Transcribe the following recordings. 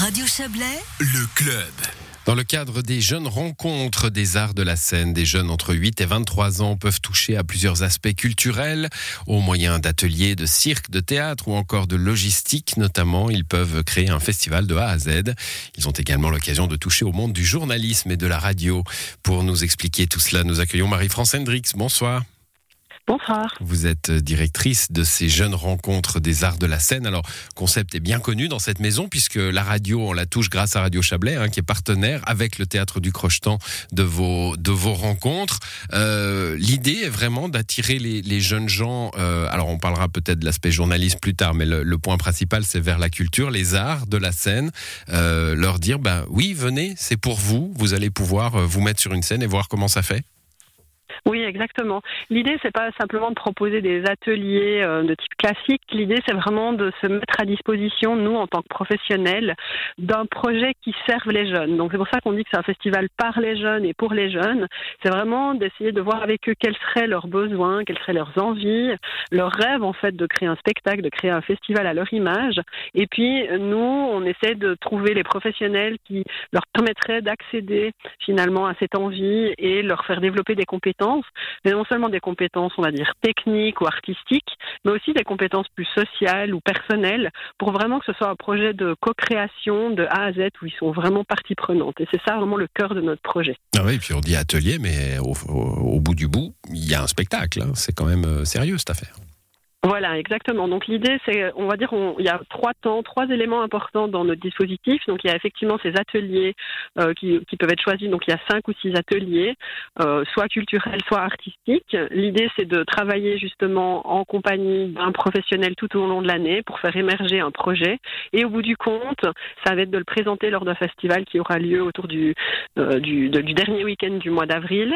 Radio Chablais, Le club. Dans le cadre des jeunes rencontres des arts de la scène, des jeunes entre 8 et 23 ans peuvent toucher à plusieurs aspects culturels, au moyen d'ateliers de cirque, de théâtre ou encore de logistique notamment. Ils peuvent créer un festival de A à Z. Ils ont également l'occasion de toucher au monde du journalisme et de la radio. Pour nous expliquer tout cela, nous accueillons Marie-France Hendrix. Bonsoir. Bonsoir. Vous êtes directrice de ces jeunes rencontres des arts de la scène. Alors, concept est bien connu dans cette maison puisque la radio, on la touche grâce à Radio Chablais, hein, qui est partenaire avec le théâtre du Crochetan de vos de vos rencontres. Euh, L'idée est vraiment d'attirer les, jeunes gens. Euh, alors, on parlera peut-être de l'aspect journaliste plus tard, mais le, point principal, c'est vers la culture, les arts de la scène. Euh, leur dire, ben oui, venez, c'est pour vous. Vous allez pouvoir euh, vous mettre sur une scène et voir comment ça fait. Oui, exactement. L'idée, c'est pas simplement de proposer des ateliers euh, de type classique. L'idée, c'est vraiment de se mettre à disposition, nous, en tant que professionnels, d'un projet qui serve les jeunes. Donc, c'est pour ça qu'on dit que c'est un festival par les jeunes et pour les jeunes. C'est vraiment d'essayer de voir avec eux quels seraient leurs besoins, quelles seraient leurs envies, leurs rêves, en fait, de créer un spectacle, de créer un festival à leur image. Et puis, nous, on essaie de trouver les professionnels qui leur permettraient d'accéder finalement à cette envie et leur faire développer des compétences mais non seulement des compétences, on va dire, techniques ou artistiques, mais aussi des compétences plus sociales ou personnelles, pour vraiment que ce soit un projet de co-création de A à Z où ils sont vraiment partie prenante. Et c'est ça vraiment le cœur de notre projet. Ah oui, puis on dit atelier, mais au, bout du bout, il y a un spectacle. Hein. C'est quand même euh, sérieux cette affaire. Voilà, exactement. Donc l'idée, c'est, on va dire, on, il y a trois temps, trois éléments importants dans notre dispositif. Donc il y a effectivement ces ateliers euh, qui, qui, peuvent être choisis. Donc il y a cinq ou six ateliers, euh, soit culturels, soit artistiques. L'idée, c'est de travailler justement en compagnie d'un professionnel tout au long de l'année pour faire émerger un projet. Et au bout du compte, ça va être de le présenter lors d'un festival qui aura lieu autour du, euh, du, du, dernier week-end du mois d'avril,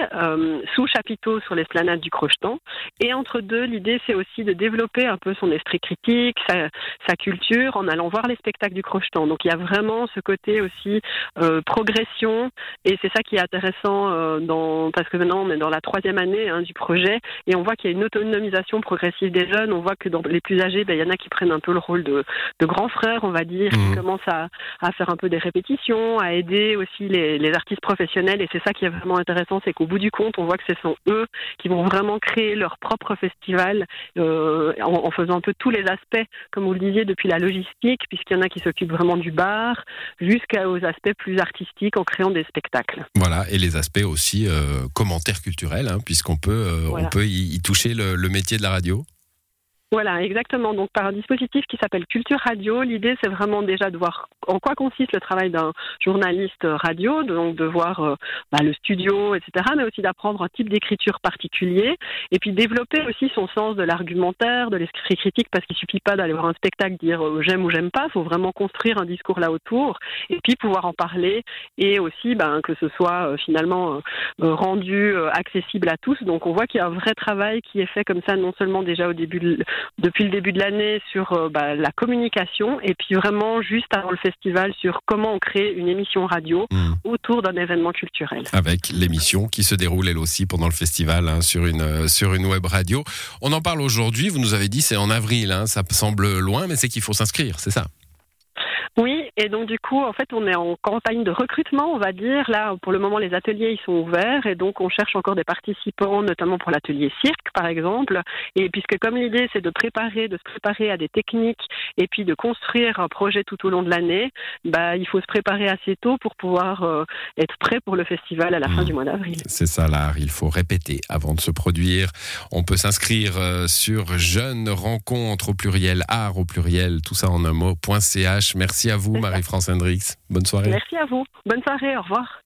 sous chapiteau sur l'esplanade du Crochetan. Et entre deux, l'idée, c'est aussi de développer développer un peu son esprit critique, sa, sa, culture, en allant voir les spectacles du Crochetan. Donc il y a vraiment ce côté aussi euh, progression, et c'est ça qui est intéressant euh, dans, parce que maintenant on est dans la troisième année hein, du projet, et on voit qu'il y a une autonomisation progressive des jeunes. On voit que dans les plus âgés, ben, il y en a qui prennent un peu le rôle de, de grands frères, on va dire, mmh. qui commencent à, à, faire un peu des répétitions, à aider aussi les, les artistes professionnels, et c'est ça qui est vraiment intéressant, c'est qu'au bout du compte, on voit que ce sont eux qui vont vraiment créer leur propre festival. Euh, en, en, faisant un peu tous les aspects, comme vous le disiez, depuis la logistique, puisqu'il y en a qui s'occupent vraiment du bar, jusqu'aux aspects plus artistiques en créant des spectacles. Voilà, et les aspects aussi euh, commentaires culturels, hein, puisqu'on peut, euh, voilà. on peut y, y toucher le, le métier de la radio. Voilà, exactement. Donc par un dispositif qui s'appelle Culture Radio, l'idée c'est vraiment déjà de voir en quoi consiste le travail d'un journaliste radio, donc de voir euh, bah, le studio, etc., mais aussi d'apprendre un type d'écriture particulier, et puis développer aussi son sens de l'argumentaire, de l'esprit critique, parce qu'il suffit pas d'aller voir un spectacle dire euh, j'aime ou j'aime pas, il faut vraiment construire un discours là autour, et puis pouvoir en parler, et aussi ben, que ce soit euh, finalement rendu accessible à tous. Donc on voit qu'il y a un vrai travail qui est fait comme ça, non seulement déjà au début de depuis le début de l'année sur euh, bah, la communication et puis vraiment juste avant le festival sur comment on crée une émission radio mmh. autour d'un événement culturel. Avec l'émission qui se déroule elle aussi pendant le festival hein, sur, une, euh, sur une web radio. On en parle aujourd'hui, vous nous avez dit c'est en avril, hein, ça semble loin mais c'est qu'il faut s'inscrire, c'est ça? Oui, et donc du coup, en fait, on est en campagne de recrutement, on va dire. Là, pour le moment, les ateliers ils sont ouverts et donc on cherche encore des participants, notamment pour l'atelier cirque, par exemple. Et puisque comme l'idée c'est de préparer, de se préparer à des techniques et puis de construire un projet tout au long de l'année, bah il faut se préparer assez tôt pour pouvoir euh, être prêt pour le festival à la fin du mois d'avril. C'est ça l'art, il faut répéter avant de se produire. On peut s'inscrire euh, sur Jeunes Rencontres au pluriel, art au pluriel, tout ça en un mot.ch. Merci Merci à vous, Marie-France Hendrix. Bonne soirée. Merci à vous. Bonne soirée. Au revoir.